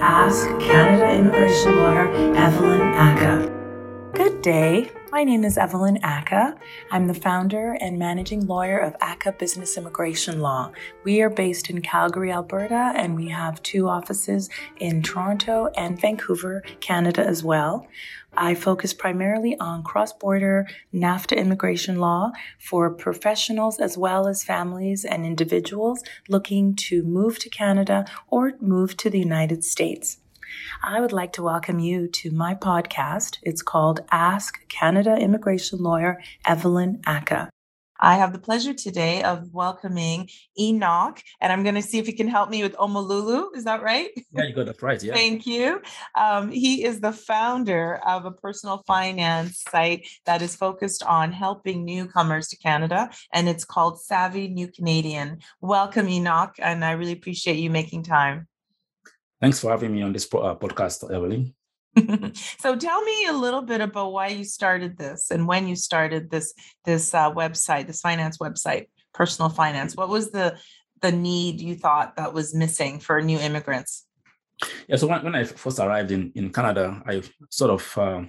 Ask Canada immigration lawyer Evelyn Aka. Good day. My name is Evelyn Aka. I'm the founder and managing lawyer of Aka Business Immigration Law. We are based in Calgary, Alberta, and we have two offices in Toronto and Vancouver, Canada as well. I focus primarily on cross border NAFTA immigration law for professionals as well as families and individuals looking to move to Canada or move to the United States. I would like to welcome you to my podcast. It's called Ask Canada Immigration Lawyer Evelyn Aka. I have the pleasure today of welcoming Enoch, and I'm going to see if he can help me with Omololu. Is that right? Yeah, you got that right. Yeah. Thank you. Um, he is the founder of a personal finance site that is focused on helping newcomers to Canada, and it's called Savvy New Canadian. Welcome, Enoch, and I really appreciate you making time. Thanks for having me on this uh, podcast, Evelyn. so tell me a little bit about why you started this and when you started this this uh, website this finance website personal finance. What was the the need you thought that was missing for new immigrants? Yeah so when, when i first arrived in in canada i sort of uh,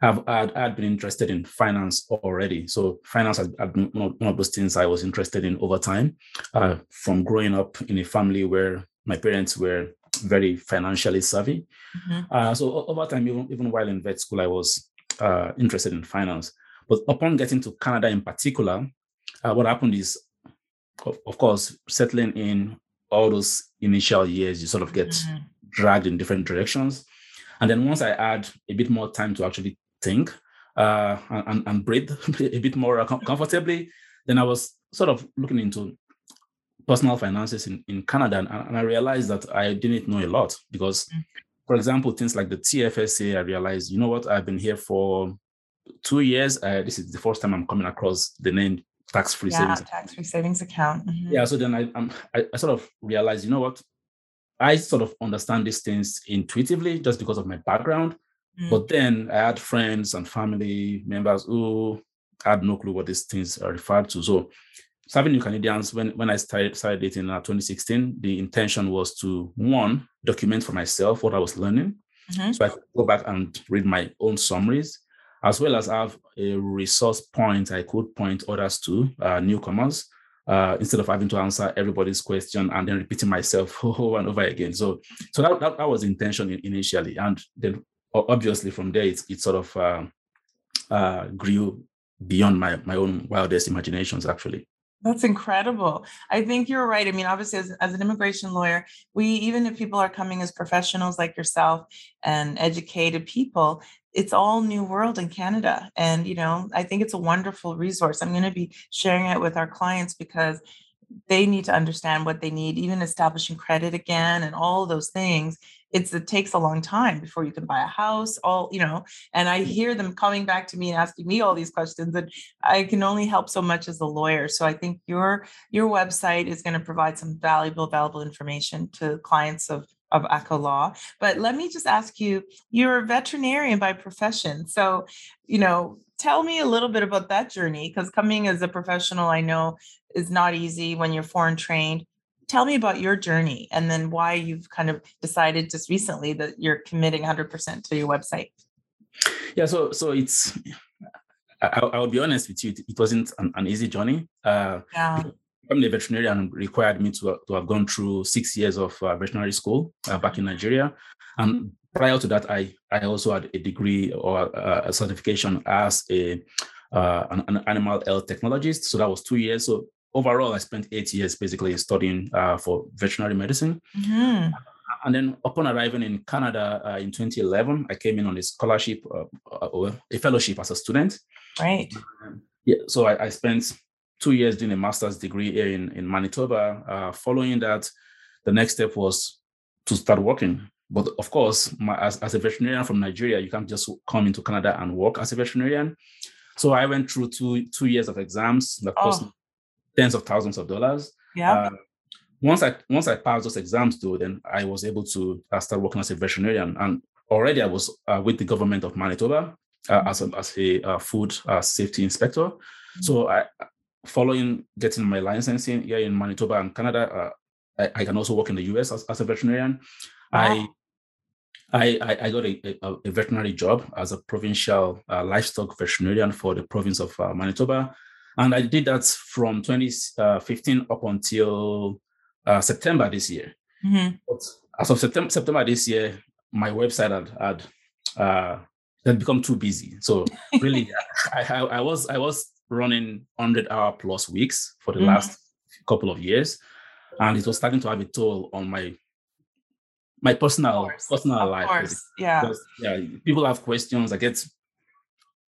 have had, had been interested in finance already. So finance has been one of those things i was interested in over time uh, from growing up in a family where my parents were very financially savvy. Mm-hmm. Uh, so over time, even, even while in vet school, I was uh, interested in finance. But upon getting to Canada in particular, uh, what happened is, of, of, course, settling in all those initial years, you sort of get mm-hmm. dragged in different directions. And then once I had a bit more time to actually think uh, and, and breathe a bit more comfortably, then I was sort of looking into personal finances in, in Canada. And, and, I realized that I didn't know a lot because, mm. for example, things like the TFSA, I realized, you know what, I've been here for two years. Uh, this is the first time I'm coming across the name tax-free yeah, savings. tax-free savings account. Mm-hmm. Yeah. So then I, I, I sort of realized, you know what, I sort of understand these things intuitively just because of my background. Mm. But then I had friends and family members who had no clue what these things are referred to. So Savvy New Canadians, when, when I started, started it in uh, 2016, the intention was to, one, document for myself what I was learning. Mm-hmm. So I could go back and read my own summaries, as well as have a resource point I could point others to, uh, newcomers, uh, instead of having to answer everybody's question and then repeating myself over and over again. So, so that, that, that was the intention initially. And then obviously from there, it, it sort of uh, uh, grew beyond my, my own wildest imaginations, actually. That's incredible. I think you're right. I mean, obviously, as, as an immigration lawyer, we, even if people are coming as professionals like yourself and educated people, it's all new world in Canada. And, you know, I think it's a wonderful resource. I'm going to be sharing it with our clients because they need to understand what they need, even establishing credit again and all those things it's it takes a long time before you can buy a house all you know and i hear them coming back to me and asking me all these questions and i can only help so much as a lawyer so i think your your website is going to provide some valuable valuable information to clients of of Aka Law. But let me just ask you, you're a veterinarian by profession. So, you know, tell me a little bit about that journey because coming as a professional, I know is not easy when you're foreign trained tell me about your journey and then why you've kind of decided just recently that you're committing 100% to your website yeah so so it's I, will be honest with you it wasn't an, an easy journey uh yeah. I'm a veterinarian required me to, to have gone through six years of uh, veterinary school uh, back in Nigeria. And prior to that, I, I also had a degree or uh, a certification as a uh, an, an, animal health technologist. So that was two years. So overall, I spent eight years basically studying uh, for veterinary medicine. Mm-hmm. And then upon arriving in Canada uh, in 2011, I came in on a scholarship uh, uh, or a fellowship as a student. Right. Um, yeah. So I, I, spent two years doing a master's degree here in, in Manitoba. Uh, following that, the next step was to start working. But of course, my, as, as a veterinarian from Nigeria, you can't just come into Canada and work as a veterinarian. So I went through two two years of exams that oh. cost tens of thousands of dollars. Yeah. Uh, once I once I passed those exams, though, then I was able to uh, start working as a veterinarian, and already I was uh, with the government of Manitoba uh, mm-hmm. as a, as a uh, food uh, safety inspector. Mm-hmm. So I, following getting my licensing here in Manitoba and Canada, I, I, can also work in the US as, as a veterinarian. Wow. I I, I, I got a, a, a, veterinary job as a provincial uh, livestock veterinarian for the province of uh, Manitoba. And I did that from 2015 up until uh, September this year. Mm-hmm. But as of September, September this year, my website had, had uh, had become too busy. So really, I, I, I, was I was running 100 hour plus weeks for the mm-hmm. last couple of years, and it was starting to have a toll on my my personal personal life. Yeah. Because, yeah. People have questions. I get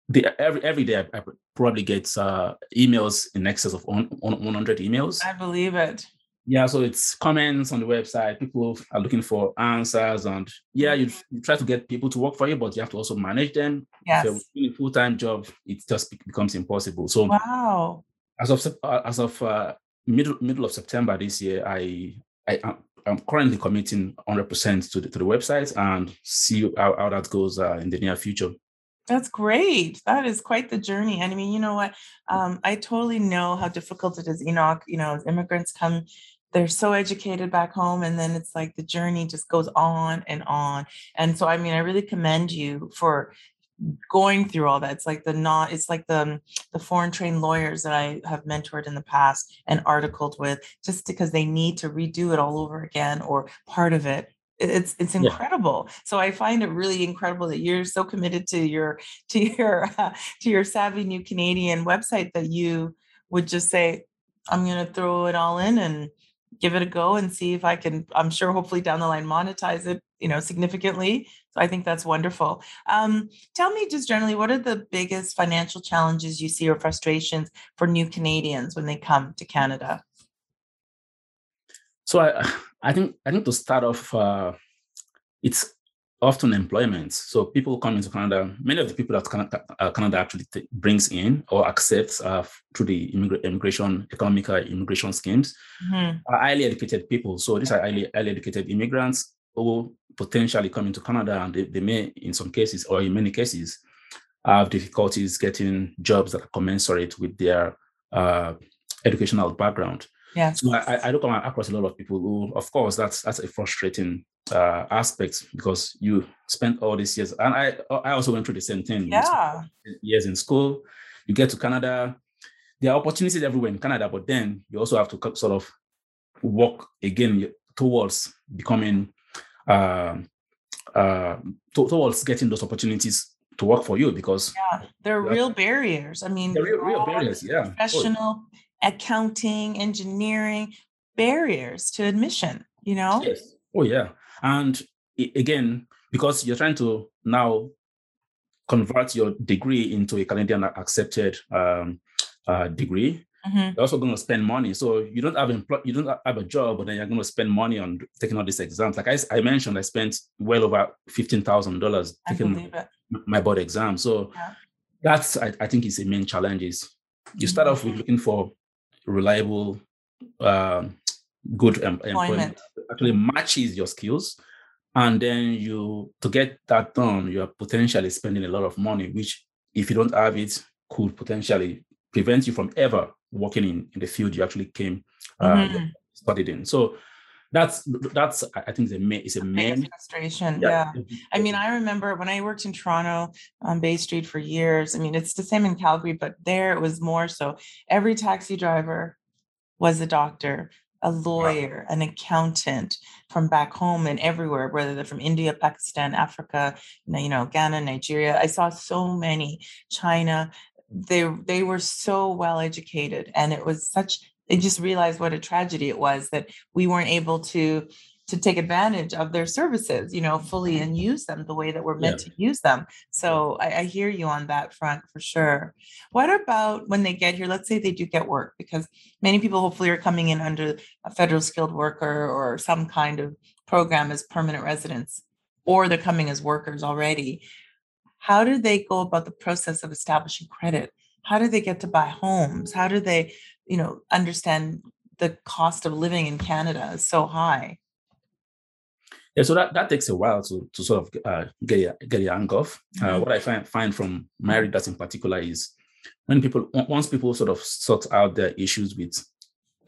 the every every day I, I probably get uh, emails in excess of 100 emails. I believe it. Yeah, so it's comments on the website. People are looking for answers, and yeah, you, you try to get people to work for you, but you have to also manage them. Yes. So in a full time job, it just becomes impossible. So wow. As of uh, as of uh, middle middle of September this year, I I I'm currently committing 100% to the, to the website and see how, how that goes uh, in the near future. That's great. That is quite the journey. And I mean, you know what? Um, I totally know how difficult it is. Enoch, you know, immigrants come, they're so educated back home, and then it's like the journey just goes on and on. And so, I mean, I really commend you for going through all that. It's like the not, it's like the um, the foreign trained lawyers that I have mentored in the past and articled with, just because they need to redo it all over again or part of it. It's it's incredible. Yeah. So I find it really incredible that you're so committed to your to your uh, to your savvy new Canadian website that you would just say, I'm going to throw it all in and give it a go and see if I can, I'm sure hopefully down the line monetize it, you know, significantly. So I think that's wonderful. Um, tell me just generally, what are the biggest financial challenges you see or frustrations for new Canadians when they come to Canada? So I, I think I think to start off, uh, it's often employment. So people come into Canada. Many of the people that Canada, uh, Canada actually t- brings in or accepts uh, through the immigra- immigration, economic uh, immigration schemes mm-hmm. are highly educated people. So these are highly, highly educated immigrants who potentially come into Canada and they, they may, in some cases or in many cases, have difficulties getting jobs that are commensurate with their uh, educational background. Yeah. So I, I come across a lot of people who, of course, that's that's a frustrating uh, aspect because you spent all these years, and I I also went through the same thing. Yeah. Years in school, you get to Canada. There are opportunities everywhere in Canada, but then you also have to sort of work again towards becoming, uh, uh, towards getting those opportunities to work for you because yeah, there are real barriers. I mean, real, real barriers. Yeah, professional accounting, engineering, barriers to admission, you know? Yes. Oh, yeah. And again, because you're trying to now convert your degree into a Canadian accepted um, uh, degree, mm-hmm. you're also going to spend money. So you don't have empl- you don't have a job, but then you're going to spend money on taking all these exams. Like I, I mentioned, I spent well over fifteen thousand dollars taking my board exam. So yeah. that's I, I, think is the main challenge. Is you start mm-hmm. off with looking for reliable, uh, good employment. employment actually matches your skills. And then you, to get that done, you are potentially spending a lot of money, which if you don't have it, could potentially prevent you from ever working in, in the field you actually came uh, mm-hmm. studied in. So that's that's I think it's a main it's a main frustration. Yeah. yeah. I mean, I remember when I worked in Toronto on Bay Street for years. I mean, it's the same in Calgary, but there it was more so. Every taxi driver was a doctor, a lawyer, wow. an accountant from back home and everywhere, whether they're from India, Pakistan, Africa, you know, Ghana, Nigeria. I saw so many, China. They they were so well educated, and it was such they just realized what a tragedy it was that we weren't able to to take advantage of their services you know fully mm-hmm. and use them the way that we're meant yeah. to use them. So I, I, hear you on that front for sure. What about when they get here? Let's say they do get work because many people hopefully are coming in under a federal skilled worker or some kind of program as permanent residents or they're coming as workers already how do they go about the process of establishing credit how do they get to buy homes how do they you know understand the cost of living in Canada is so high. Yeah, so that, that takes a while to, to sort of uh, get get a hang of. Uh, mm-hmm. what I find find from my readers in particular is when people once people sort of sort out their issues with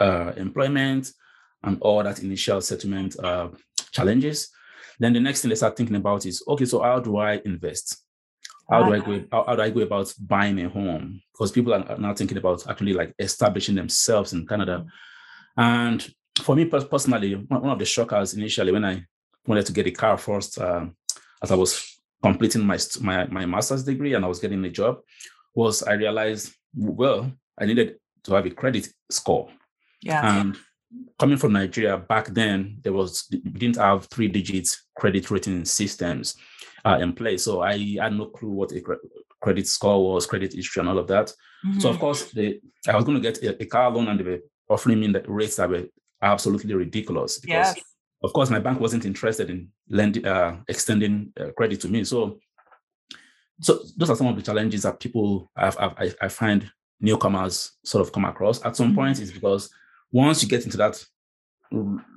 uh, employment and all that initial settlement uh, challenges, Then the next thing they start thinking about is, okay, so how do I invest? How do I go? How, how do I go about buying a home? Because people are now thinking about actually like establishing themselves in Canada. And for me personally, one of the shockers initially when I wanted to get a car first, uh, as I was completing my, my my master's degree and I was getting a job, was I realized well I needed to have a credit score. Yeah. And coming from Nigeria back then, there was we didn't have three digits credit rating systems uh, in place. So I had no clue what a credit score was, credit history, and all of that. Mm-hmm. So of course, the, I was going to get a, a, car loan, and they were offering me the rates that were absolutely ridiculous. Because, yes. of course, my bank wasn't interested in lending, uh, extending uh, credit to me. So, so those are some of the challenges that people have, have I, I, find newcomers sort of come across. At some mm-hmm. point, is because once you get into that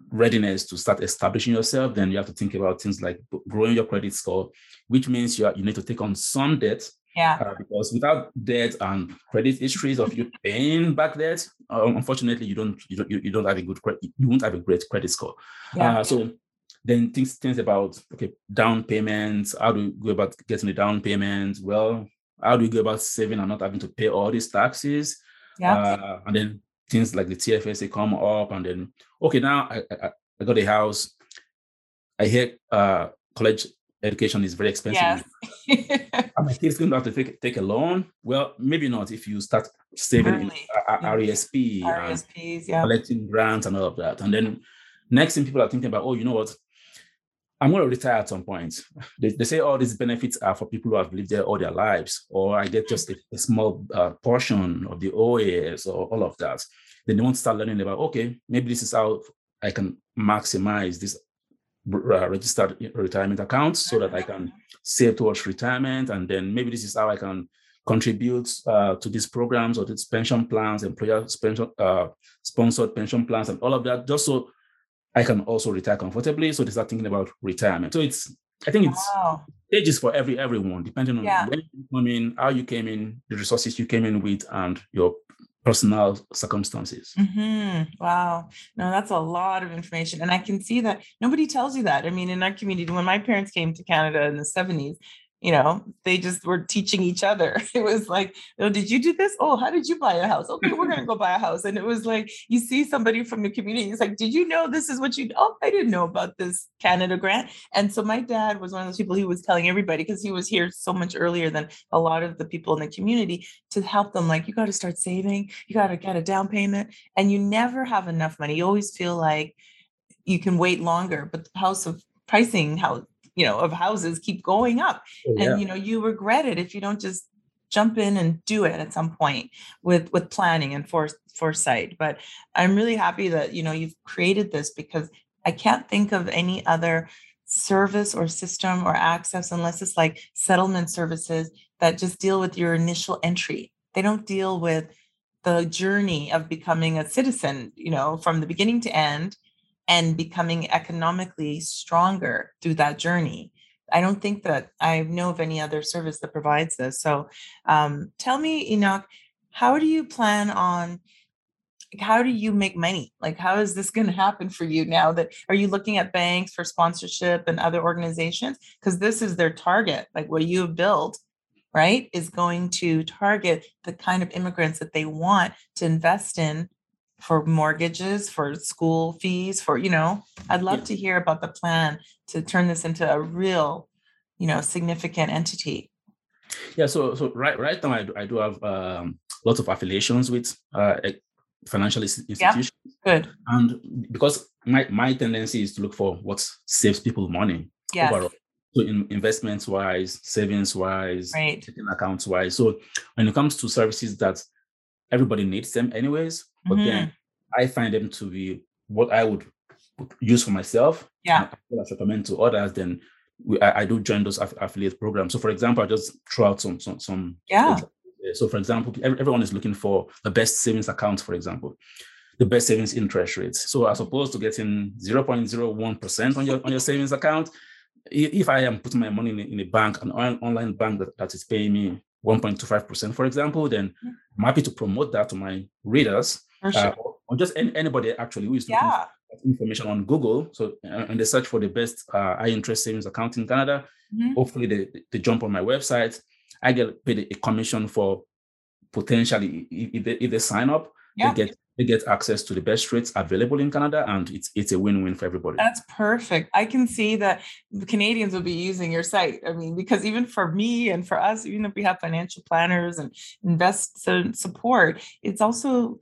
readiness to start establishing yourself, then you have to think about things like growing your credit score, which means you, are, you need to take on some debt. Yeah. Uh, because without debt and credit histories of you paying back debt, uh, unfortunately, you don't you don't you don't have a good credit. You won't have a great credit score. Yeah. Uh, so then things things about okay down payments. How do you go about getting the down payment? Well, how do you go about saving and not having to pay all these taxes? Yeah. Uh, and then things like the TFSA come up, and then okay, now I, I, I got a house. I hear uh, college education is very expensive. Yes. Are my kids going to have to take, take a loan? Well, maybe not if you start saving Early. in uh, RESP, RESPs, yeah. collecting grants and all of that. And then next thing people are thinking about, oh, you know what? I'm going to retire at some point. They, they say all these benefits are for people who have lived there all their lives, or I get just a, a small uh, portion of the OAS or all of that. Then they want to start learning about, okay, maybe this is how I can maximize this uh, registered retirement account so that I can save towards retirement. And then maybe this is how I can contribute uh, to these programs or these pension plans, employer uh, sponsored pension plans, and all of that, just so I can also retire comfortably. So they start thinking about retirement. So it's I think it's wow. stages for every everyone, depending on yeah. when you come in, how you came in, the resources you came in with, and your personal circumstances. Mm-hmm. Wow. No, that's a lot of information. And I can see that nobody tells you that. I mean, in our community, when my parents came to Canada in the 70s, you know they just were teaching each other. It was like oh did you do this? Oh how did you buy a house? Okay we're going to go buy a house. And it was like you see somebody from the community it's like did you know this is what you oh i didn't know about this canada grant. And so my dad was one of those people who was telling everybody because he was here so much earlier than a lot of the people in the community to help them like you got to start saving you got to get a down payment and you never have enough money. You always feel like you can wait longer but the house of pricing how you know of houses keep going up. Oh, yeah. and you know you regret it if you don't just jump in and do it at some point with with planning and for, foresight. But i'm really happy that you know you've created this because i can't think of any other service or system or access unless it's like settlement services that just deal with your initial entry. They don't deal with the journey of becoming a citizen you know from the beginning to end and becoming economically stronger through that journey. I don't think that I know of any other service that provides this. So um, tell me, Enoch, how do you plan on? How do you make money? Like, how is this going to happen for you now? That are you looking at banks for sponsorship and other organizations? Because this is their target. Like, what you have built, right, is going to target the kind of immigrants that they want to invest in for mortgages, for school fees, for, you know, I'd love yeah. to hear about the plan to turn this into a real, you know, significant entity. Yeah, so so right right now I do, I do have um, lots of affiliations with uh, financial institutions. Yeah, good. And because my my tendency is to look for what saves people money yes. overall. So in investments wise, savings wise, right. checking accounts wise. So when it comes to services that everybody needs them anyways, but mm-hmm. then I find them to be what I would use for myself. Yeah. I recommend to others, then we, I, I, do join those aff- affiliate programs. So for example, I just throw out some some some yeah. So for example, everyone is looking for the best savings account, for example, the best savings interest rates. So as opposed to getting 0.01% on your on your savings account, if I am putting my money in a, in a bank, an online bank that, that is paying me 1.25%, for example, then mm-hmm. I'm happy to promote that to my readers sure. uh, or just any, anybody actually who is looking yeah. information on Google. So uh, and they search for the best uh, high interest savings account in Canada. Mm-hmm. Hopefully they, they jump on my website. I get paid a commission for potentially if they, if they sign up, yeah. they get they get access to the best rates available in Canada, and it's it's a win-win for everybody. That's perfect. I can see that Canadians will be using your site. I mean, because even for me and for us, even if we have financial planners and invest support, it's also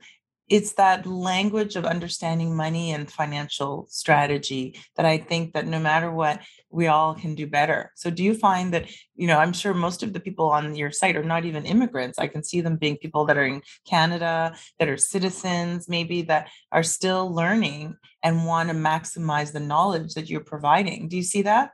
it's that language of understanding money and financial strategy that i think that no matter what we all can do better. So do you find that you know i'm sure most of the people on your site are not even immigrants. I can see them being people that are in canada that are citizens maybe that are still learning and want to maximize the knowledge that you're providing. Do you see that?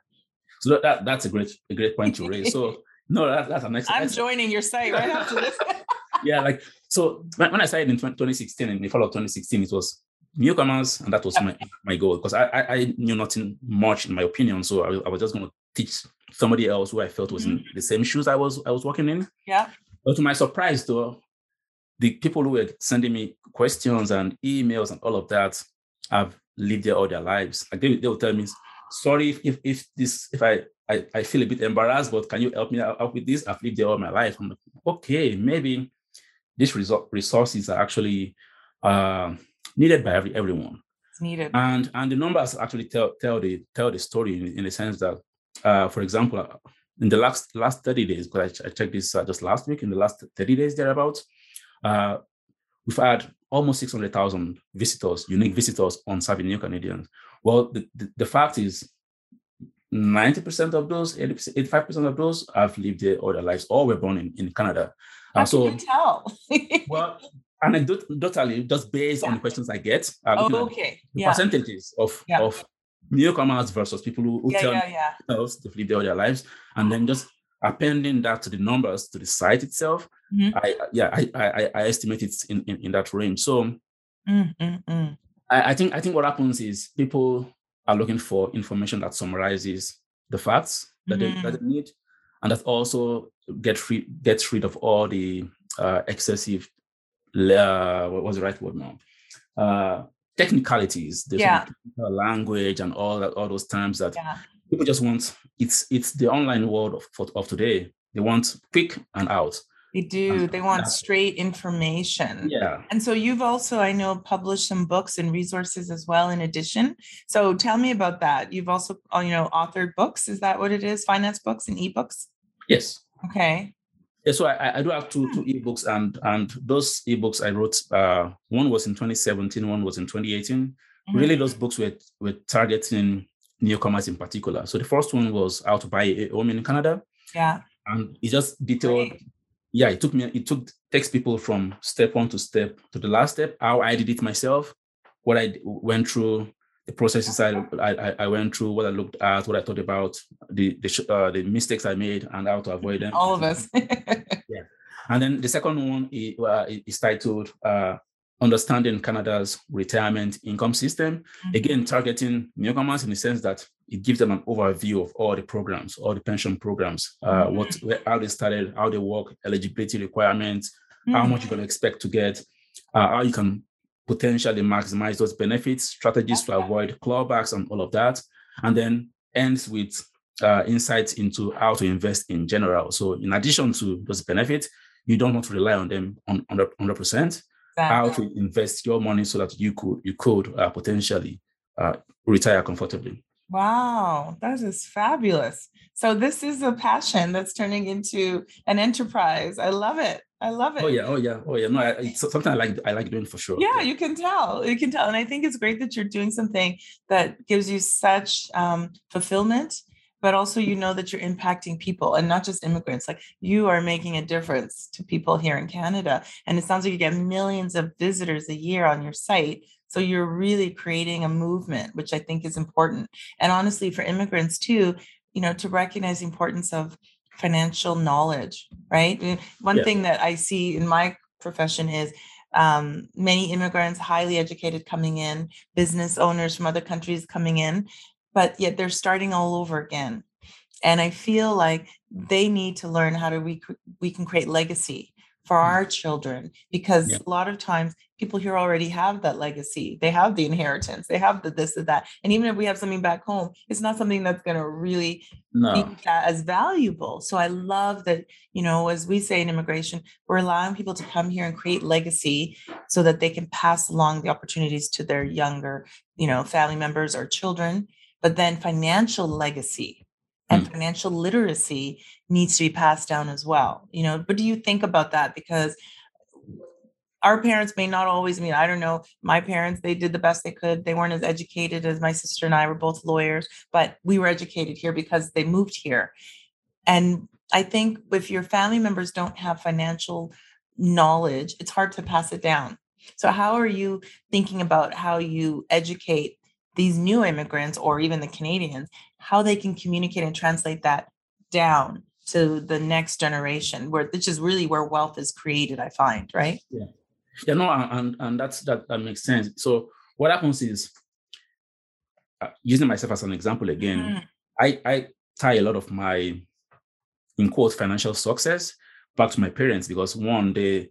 So that, that's a great a great point to raise. So no that, that's an excellent i'm joining your site right? After this yeah like so when I started in 2016, in the fall of 2016, it was newcomers, and that was my, my goal because I, I, I knew nothing much in my opinion. So I, I was just going to teach somebody else who I felt was mm-hmm. in the same shoes I was I was working in. Yeah. But to my surprise, though, the people who were sending me questions and emails and all of that have lived there all their lives. Like they, they will tell me, sorry if, if, if this if I, I I feel a bit embarrassed, but can you help me out with this? I've lived there all my life. I'm like, okay, maybe these resources are actually uh, needed by every, everyone. It's needed. And and the numbers actually tell tell the tell the story in, in the sense that, uh, for example, in the last last 30 days, because I, I checked this uh, just last week, in the last 30 days thereabouts, uh, we've had almost 600,000 visitors, unique visitors on Savvy New Canadians. Well, the, the, the fact is 90% of those, 85% of those have lived there all their lives or were born in, in Canada. How so, can you tell? well, anecdotally, just based yeah. on the questions I get, uh, oh, okay. the yeah. percentages of, yeah. of newcomers versus people who, who tell themselves to live all their lives, and then just appending that to the numbers to the site itself, mm-hmm. I yeah, I, I, I estimate it's in, in, in that range. So mm-hmm. I, I think I think what happens is people are looking for information that summarizes the facts that, mm-hmm. they, that they need and that also get free gets rid of all the uh, excessive uh, what was the right word now uh, technicalities the yeah. language and all that all those terms that yeah. people just want it's it's the online world of, of today they want quick and out they do. They want straight information. Yeah. And so you've also, I know, published some books and resources as well in addition. So tell me about that. You've also, uh, you know, authored books. Is that what it is? Finance books and ebooks? Yes. Okay. Yeah, so I, I do have two two hmm. ebooks, and and those ebooks I wrote. Uh, one was in 2017, one was in 2018. Mm-hmm. Really, those books were were targeting newcomers in particular. So the first one was how to buy a home in Canada. Yeah. And it just detailed. Great. Yeah, it took me. It took takes people from step one to step to the last step. How I did it myself, what I went through, the processes I, I, I went through, what I looked at, what I thought about, the the, uh, the mistakes I made, and how to avoid them. All of us. yeah. And then the second one is, uh, is titled uh, Understanding Canada's Retirement Income System. Mm-hmm. Again, targeting newcomers in the sense that it gives them an overview of all the programs, all the pension programs, uh, mm-hmm. what how they started, how they work, eligibility requirements, mm-hmm. how much you're going to expect to get, uh, how you can potentially maximize those benefits, strategies to avoid clawbacks and all of that. And then ends with uh, insights into how to invest in general. So in addition to those benefits, you don't want to rely on them on 100 percent. How to invest your money so that you could you could uh, potentially uh, retire comfortably. Wow, that is fabulous. So this is a passion that's turning into an enterprise. I love it. I love it. Oh yeah, oh yeah, oh yeah. No, I, it's something I like. I like doing for sure. Yeah, you can tell. You can tell, and I think it's great that you're doing something that gives you such um, fulfillment, but also you know that you're impacting people and not just immigrants. Like you are making a difference to people here in Canada, and it sounds like you get millions of visitors a year on your site. So you're really creating a movement, which I think is important. And honestly, for immigrants too, you know, to recognize the importance of financial knowledge, right? One yeah. thing that I see in my profession is um, many immigrants, highly educated coming in, business owners from other countries coming in, but yet they're starting all over again. And I feel like they need to learn how to we we can create legacy, for mm. our children because yeah. a lot of times people here already have that legacy they have the inheritance they have the this and that and even if we have something back home it's not something that's going to really no. be as valuable so i love that you know as we say in immigration we're allowing people to come here and create legacy so that they can pass along the opportunities to their younger you know family members or children but then financial legacy and mm. financial literacy needs to be passed down as well you know but do you think about that? Because our parents may not always I mean i don't know my parents they did the best they could they weren't as educated as my sister and i were both lawyers but we were educated here because they moved here. And i think if your family members don't have financial knowledge it's hard to pass it down. So how are you thinking about how you educate these new immigrants or even the canadians how they can communicate and translate that down to the next generation where which is really where wealth is created i find right? Yeah. Yeah no and and that's that that makes sense. So what happens is uh, using myself as an example again mm. i i tie a lot of my in quotes financial success back to my parents because one they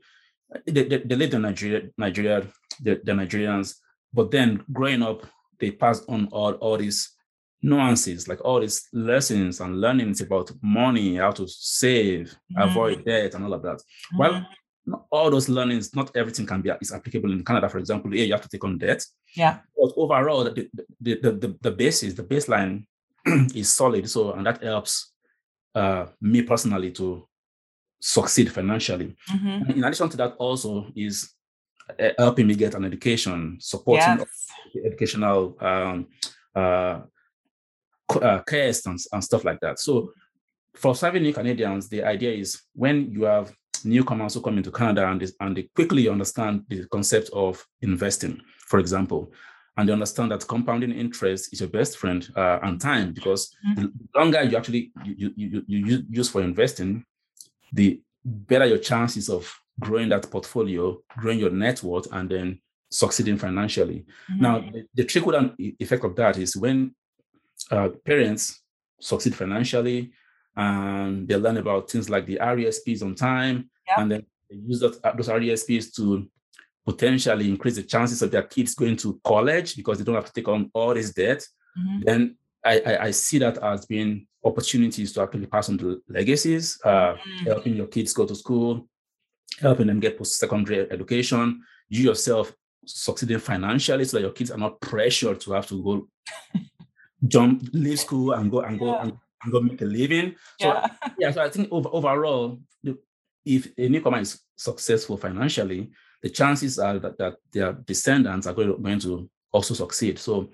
they, they, they lived in nigeria nigeria the, the nigerians but then growing up they passed on all, all these nuances, like all these lessons and learnings about money, how to save, mm-hmm. avoid debt, and all of that. Mm-hmm. Well, all those learnings, not everything can be is applicable in Canada, for example. Yeah, you have to take on debt. Yeah. But overall, the the the, the, the basis, the baseline is solid. So and that helps uh, me personally to succeed financially. Mm-hmm. In addition to that, also is uh, helping me get an education, supporting yes. educational um, uh, uh, cares and, and stuff like that. So for savvy new Canadians, the idea is when you have newcomers who come into Canada and, they, and they quickly understand the concept of investing, for example, and they understand that compounding interest is your best friend uh, and time because mm-hmm. the longer you actually you, you, you, you use for investing, the better your chances of growing that portfolio, growing your net worth, and then succeeding financially. Mm-hmm. Now, the, the trickle down effect of that is when uh, parents succeed financially and they learn about things like the RESPs on time yep. and then they use those, uh, those RESPs to potentially increase the chances of their kids going to college because they don't have to take on all this debt, mm-hmm. then I, I, I, see that as being opportunities to actually pass on the legacies, uh, mm-hmm. helping your kids go to school, helping them get post-secondary education, you yourself succeeding financially so that your kids are not pressured to have to go jump, leave school and go and go yeah. and, and, go make a living. So yeah, yeah so I think over, overall, if a newcomer is successful financially, the chances are that, that their descendants are going to also succeed. So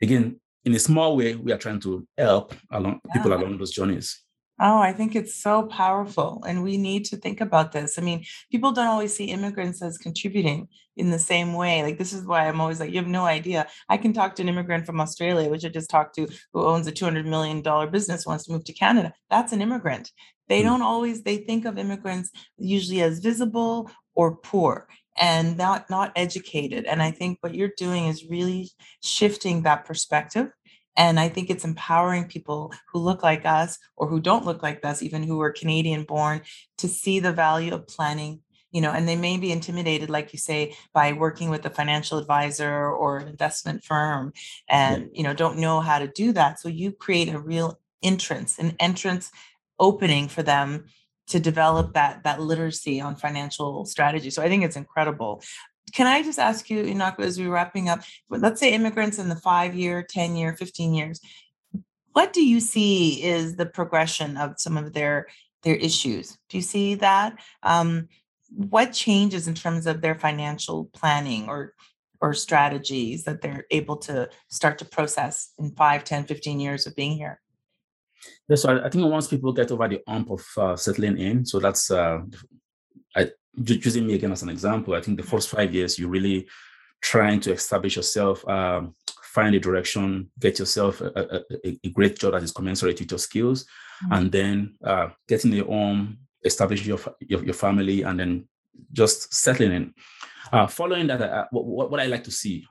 again, in a small way, we are trying to help along yeah. people along those journeys. Oh, I think it's so powerful. And we need to think about this. I mean, people don't always see immigrants as contributing in the same way. Like, this is why I'm always like, you have no idea. I can talk to an immigrant from Australia, which I just talked to, who owns a $200 million business, wants to move to Canada. That's an immigrant. They hmm. don't always, they think of immigrants usually as visible or poor and not not educated and i think what you're doing is really shifting that perspective and I think it's empowering people who look like us or who don't look like us, even who are Canadian born, to see the value of planning. You know, and they may be intimidated, like you say, by working with a financial advisor or an investment firm and, you know, don't know how to do that. So you create a real entrance, an entrance opening for them to develop that that literacy on financial strategy. So I think it's incredible can I just ask you, Enoch, as we're wrapping up, let's say immigrants in the five year, 10 year, 15 years, what do you see is the progression of some of their their issues? Do you see that? Um, what changes in terms of their financial planning or or strategies that they're able to start to process in 5 10 15 years of being here yeah, so I, think once people get over the hump of uh, settling in so that's uh, I, using me again as an example, I think the first five years you're really trying to establish yourself, um, find a direction, get yourself a, a, a, great job that is commensurate with your skills, mm-hmm. and then uh, getting your home, establishing your, your, your family, and then just settling in. Uh, following that, uh, what, what I like to see,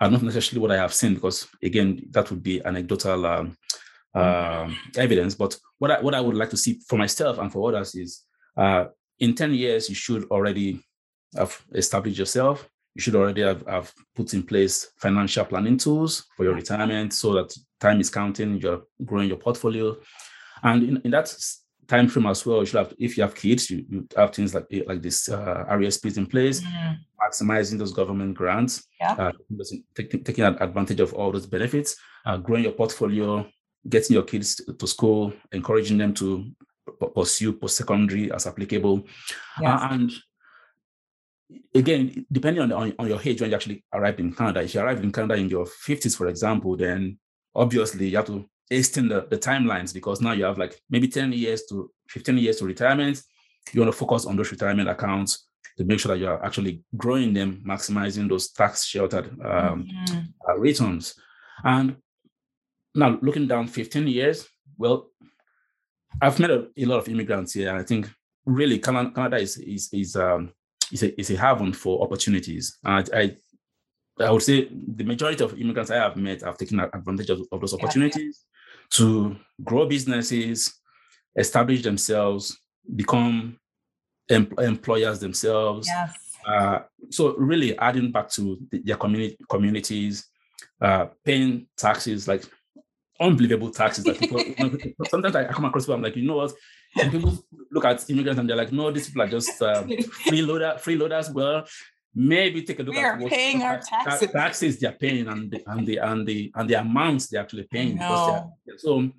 uh, not necessarily what I have seen, because again, that would be anecdotal um, uh, evidence. But what I, what I would like to see for myself and for others is uh, in 10 years, you should already have established yourself. You should already have, have put in place financial planning tools for your retirement so that time is counting, you're growing your portfolio. And in, in that time frame as well, you should have, if you have kids, you, you have things like like this uh, RESPs in place, mm. maximizing those government grants, yeah. uh, taking, taking advantage of all those benefits, uh, growing your portfolio, getting your kids to school, encouraging them to pursue post-secondary as applicable. Yes. Uh, and again, depending on, on, on, your age when you actually arrived in Canada, if you arrived in Canada in your 50s, for example, then obviously you have to extend the, the timelines because now you have like maybe 10 years to 15 years to retirement. You want to focus on those retirement accounts to make sure that you're actually growing them, maximizing those tax sheltered um, mm-hmm. uh, returns. And now looking down 15 years, well, I've met a, a lot of immigrants here, and I think really Canada, is is is um is a, is a haven for opportunities. And I, I would say the majority of immigrants I have met have taken advantage of, of those opportunities yeah. to grow businesses, establish themselves, become em- employers themselves. Yes. Uh, so really adding back to the, their community communities, uh, paying taxes like unbelievable taxes that people sometimes I come across people, I'm like, you know what? And people look at immigrants and they're like, no, these people are just um, freeloader, freeloaders. Well, maybe take a look we at what paying our taxes. taxes they're paying and the and the and the and the amounts they're actually paying. Because so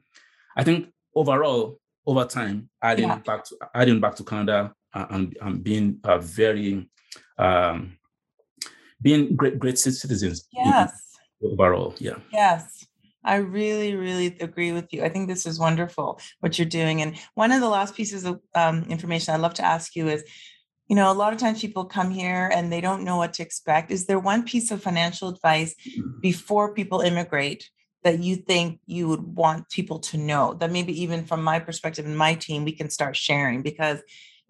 I think overall, over time, adding yeah. back to adding back to Canada and, and being a very um, being great great citizens. Yes. Overall, yeah. Yes. I really, really agree with you. I think this is wonderful what you're doing. And one of the last pieces of um, information I'd love to ask you is you know, a lot of times people come here and they don't know what to expect. Is there one piece of financial advice before people immigrate that you think you would want people to know that maybe even from my perspective and my team, we can start sharing? Because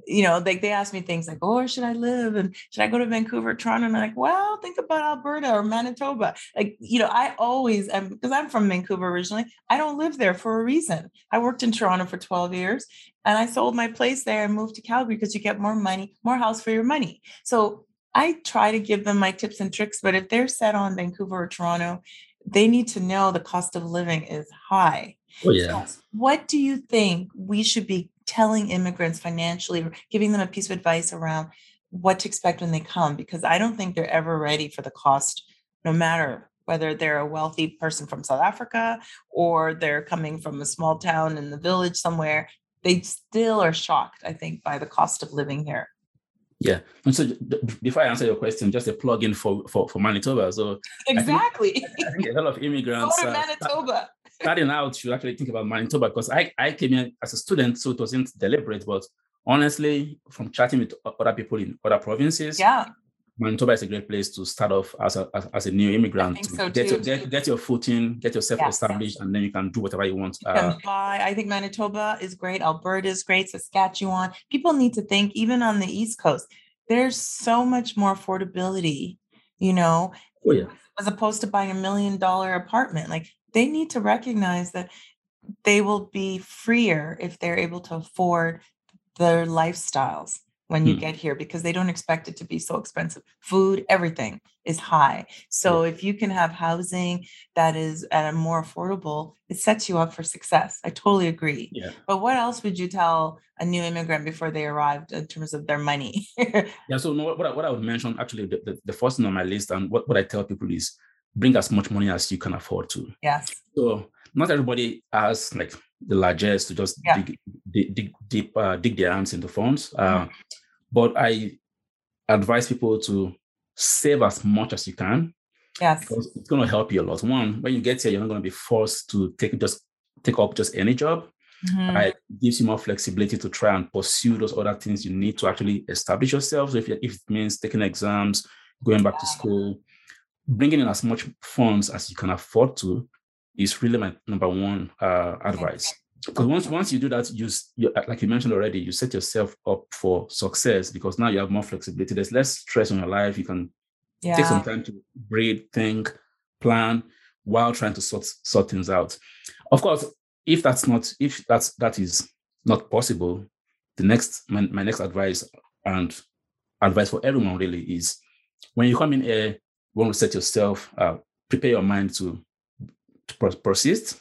you know, like they, they ask me things like, oh, where should I live? And should I go to Vancouver, Toronto? And I'm like, well, think about Alberta or Manitoba. Like, you know, I always am because I'm from Vancouver originally. I don't live there for a reason. I worked in Toronto for 12 years and I sold my place there and moved to Calgary because you get more money, more house for your money. So I try to give them my tips and tricks, but if they're set on Vancouver or Toronto, they need to know the cost of living is high. Oh, yeah. So what do you think we should be telling immigrants financially giving them a piece of advice around what to expect when they come because I don't think they're ever ready for the cost, no matter whether they're a wealthy person from South Africa or they're coming from a small town in the village somewhere. They still are shocked, I think, by the cost of living here. Yeah. And so before I answer your question, just a plug in for, for, for Manitoba. So exactly. I think, I think, a lot of immigrants. Go to uh, Manitoba starting out, you actually think about Manitoba because I, I came here as a student, so it wasn't deliberate. But honestly, from chatting with other people in other provinces, yeah, Manitoba is a great place to start off as a as, as a new immigrant. So get, your, get, get your footing, get yourself yes. established, and then you can do whatever you want. You uh, buy. I think Manitoba is great. Alberta is great. Saskatchewan. People need to think, even on the East Coast, there's so much more affordability. You know, oh, yeah. as opposed to buying a million dollar apartment. Like they need to recognize that they will be freer if they're able to afford their lifestyles when you mm. get here because they don't expect it to be so expensive. Food, everything is high. So yeah. if you can have housing that is at a more affordable, it sets you up for success. I totally agree. Yeah. But what else would you tell a new immigrant before they arrived in terms of their money? yeah. So what I, what I would mention actually the, the, the first thing on my list and what, what I tell people is bring as much money as you can afford to. Yes. So not everybody has like the largest to just yeah. dig, dig, dig deep, uh, dig their hands into funds. Uh, mm-hmm. But I advise people to save as much as you can. Yes. Because it's going to help you a lot. One, when you get here, you're not going to be forced to take just take up just any job. Mm-hmm. It gives you more flexibility to try and pursue those other things you need to actually establish yourself. So if, if it means taking exams, going back yeah. to school, bringing in as much funds as you can afford to is really my number one uh, advice. Because once once you do that, you, you like you mentioned already, you set yourself up for success because now you have more flexibility. There's less stress on your life. You can yeah. take some time to breathe, think, plan while trying to sort sort things out. Of course, if that's not if that's that is not possible, the next my, my next advice and advice for everyone really is when you come in here, want to set yourself, uh, prepare your mind to, to persist,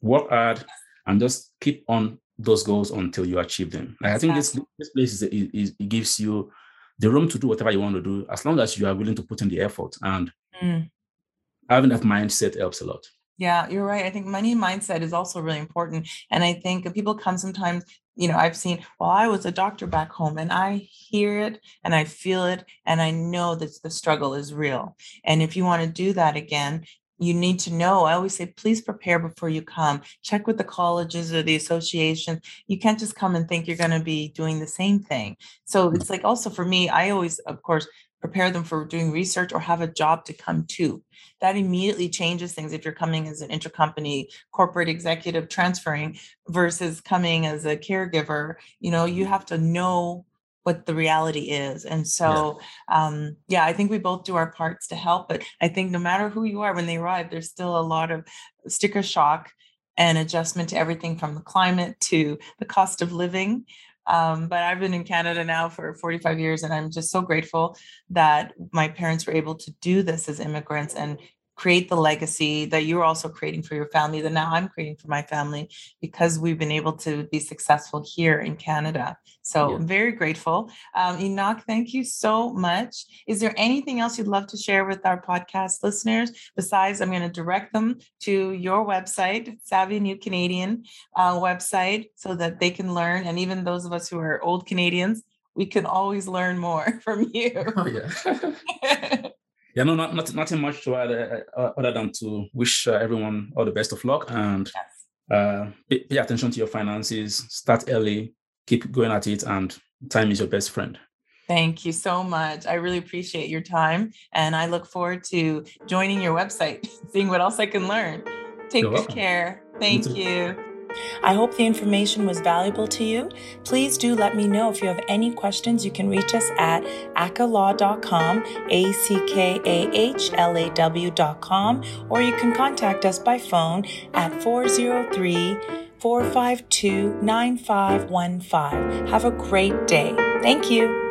work hard, and just keep on those goals until you achieve them. Like, I think this this place is, is, it gives you the room to do whatever you want to do as long as you are willing to put in the effort and mm. having that mindset helps a lot. Yeah, you're right. I think money mindset is also really important. And I think people come sometimes, you know, I've seen, well, I was a doctor back home and I hear it and I feel it and I know that the struggle is real. And if you want to do that again, you need to know. I always say, please prepare before you come. Check with the colleges or the association. You can't just come and think you're going to be doing the same thing. So mm. it's like also for me, I always, of course, prepare them for doing research or have a job to come to. That immediately changes things if you're coming as an intercompany corporate executive transferring versus coming as a caregiver. You know, you mm. have to know what the reality is. And so, yeah. Um, yeah, I think we both do our parts to help. But I think no matter who you are, when they arrive, there's still a lot of sticker shock and adjustment to everything from the climate to the cost of living. Um, but I've been in Canada now for 45 years, and I'm just so grateful that my parents were able to do this as immigrants and create the legacy that you're also creating for your family that now I'm creating for my family because we've been able to be successful here in Canada. So yeah. I'm very grateful. Um, Enoch, thank you so much. Is there anything else you'd love to share with our podcast listeners? Besides, I'm going to direct them to your website, Savvy New Canadian uh, website, so that they can learn. And even those of us who are old Canadians, we can always learn more from you. Oh, yeah. yeah, no, not, not nothing much to add uh, uh, other than to wish uh, everyone all the best of luck and yes. uh, pay, pay, attention to your finances. Start early, keep going at it, and time is your best friend. Thank you so much. I really appreciate your time, and I look forward to joining your website, seeing what else I can learn. Take good care. Thank you. I hope the information was valuable to you. Please do let me know if you have any questions. You can reach us at ackahlaw.com, A C K A H L A W.com, or you can contact us by phone at 403 452 9515. Have a great day. Thank you.